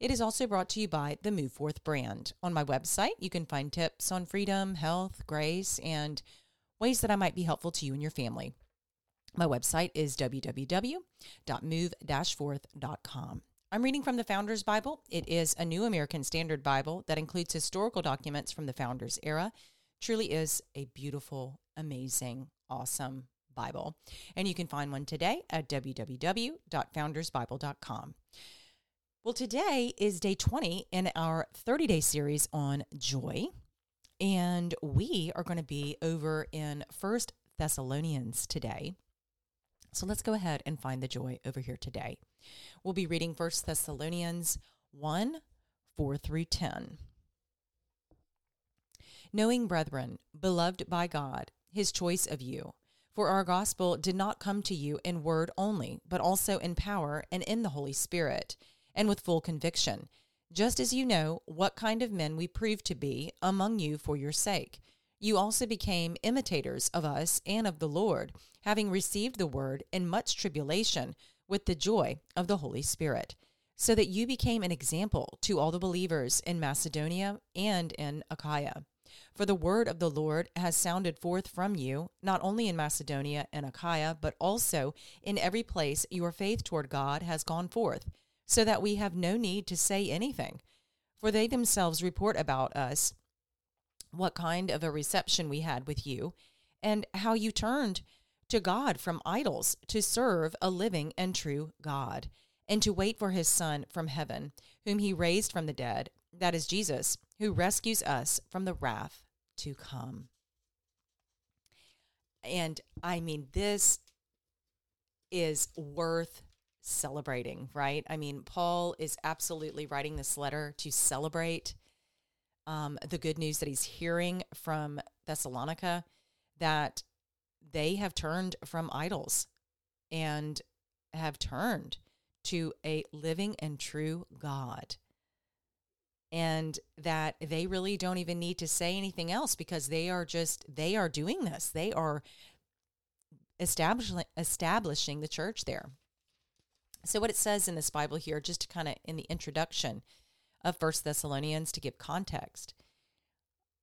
It is also brought to you by the Move Forth brand. On my website, you can find tips on freedom, health, grace, and ways that I might be helpful to you and your family. My website is www.move-forth.com. I'm reading from the Founders Bible. It is a New American Standard Bible that includes historical documents from the Founders era. Truly is a beautiful, amazing, awesome Bible. And you can find one today at www.foundersbible.com. Well, today is day 20 in our 30 day series on joy. And we are going to be over in First Thessalonians today. So let's go ahead and find the joy over here today. We'll be reading First Thessalonians 1 4 through 10. Knowing, brethren, beloved by God, his choice of you, for our gospel did not come to you in word only, but also in power and in the Holy Spirit and with full conviction, just as you know what kind of men we proved to be among you for your sake. You also became imitators of us and of the Lord, having received the word in much tribulation with the joy of the Holy Spirit, so that you became an example to all the believers in Macedonia and in Achaia. For the word of the Lord has sounded forth from you, not only in Macedonia and Achaia, but also in every place your faith toward God has gone forth so that we have no need to say anything. For they themselves report about us what kind of a reception we had with you, and how you turned to God from idols to serve a living and true God, and to wait for his Son from heaven, whom he raised from the dead, that is Jesus, who rescues us from the wrath to come. And I mean, this is worth celebrating, right? I mean, Paul is absolutely writing this letter to celebrate um, the good news that he's hearing from Thessalonica that they have turned from idols and have turned to a living and true God. And that they really don't even need to say anything else because they are just, they are doing this. They are establishing, establishing the church there. So, what it says in this Bible here, just to kind of in the introduction of First Thessalonians to give context,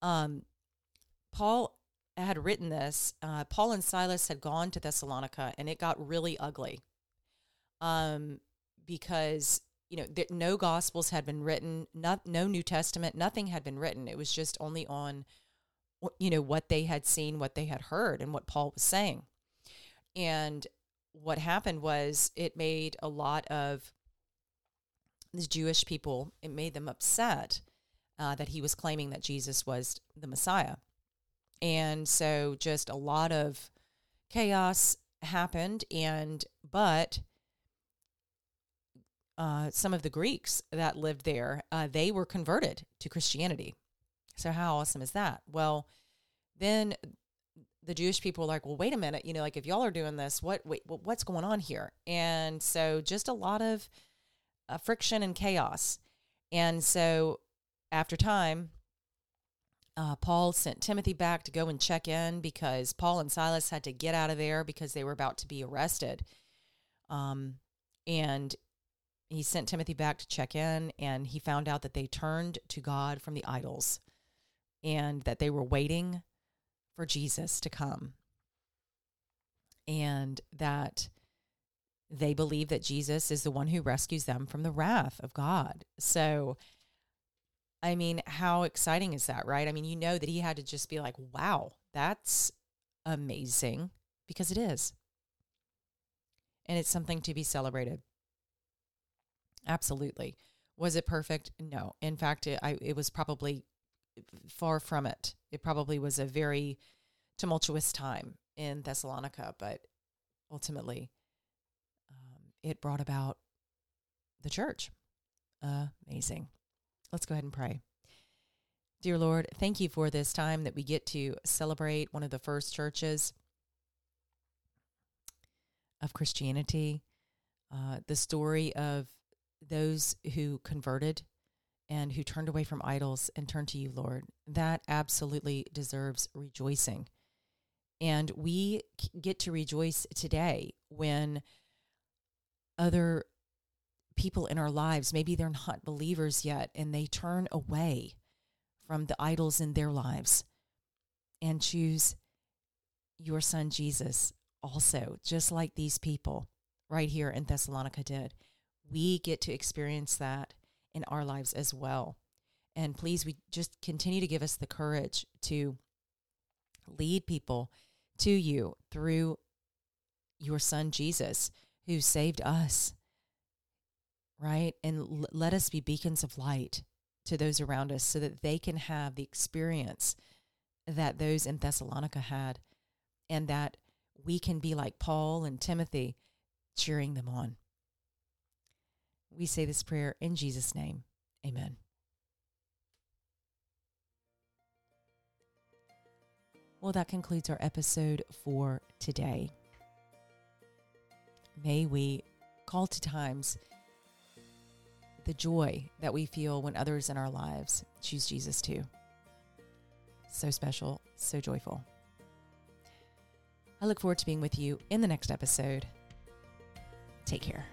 um, Paul had written this. Uh, Paul and Silas had gone to Thessalonica, and it got really ugly, um, because you know there, no Gospels had been written, not no New Testament, nothing had been written. It was just only on, you know, what they had seen, what they had heard, and what Paul was saying, and what happened was it made a lot of these Jewish people, it made them upset uh, that he was claiming that Jesus was the Messiah. And so just a lot of chaos happened. And, but uh, some of the Greeks that lived there, uh, they were converted to Christianity. So, how awesome is that? Well, then the Jewish people were like, well, wait a minute, you know, like if y'all are doing this, what, wait, what's going on here? And so just a lot of uh, friction and chaos. And so after time, uh, Paul sent Timothy back to go and check in because Paul and Silas had to get out of there because they were about to be arrested. Um, and he sent Timothy back to check in, and he found out that they turned to God from the idols and that they were waiting for Jesus to come. And that they believe that Jesus is the one who rescues them from the wrath of God. So, I mean, how exciting is that, right? I mean, you know that he had to just be like, wow, that's amazing. because it is. And it's something to be celebrated. Absolutely. Was it perfect? No. In fact, it, I, it was probably far from it. It probably was a very tumultuous time in Thessalonica, but ultimately, um, it brought about the church. Amazing. Let's go ahead and pray. Dear Lord, thank you for this time that we get to celebrate one of the first churches of Christianity, uh, the story of those who converted and who turned away from idols and turned to you, Lord. That absolutely deserves rejoicing. And we get to rejoice today when other people in our lives, maybe they're not believers yet, and they turn away from the idols in their lives and choose your son Jesus also, just like these people right here in Thessalonica did. We get to experience that in our lives as well. And please, we just continue to give us the courage to lead people to you through your son Jesus, who saved us, right? And l- let us be beacons of light to those around us so that they can have the experience that those in Thessalonica had and that we can be like Paul and Timothy, cheering them on. We say this prayer in Jesus' name. Amen. Well, that concludes our episode for today. May we call to times the joy that we feel when others in our lives choose Jesus too. So special, so joyful. I look forward to being with you in the next episode. Take care.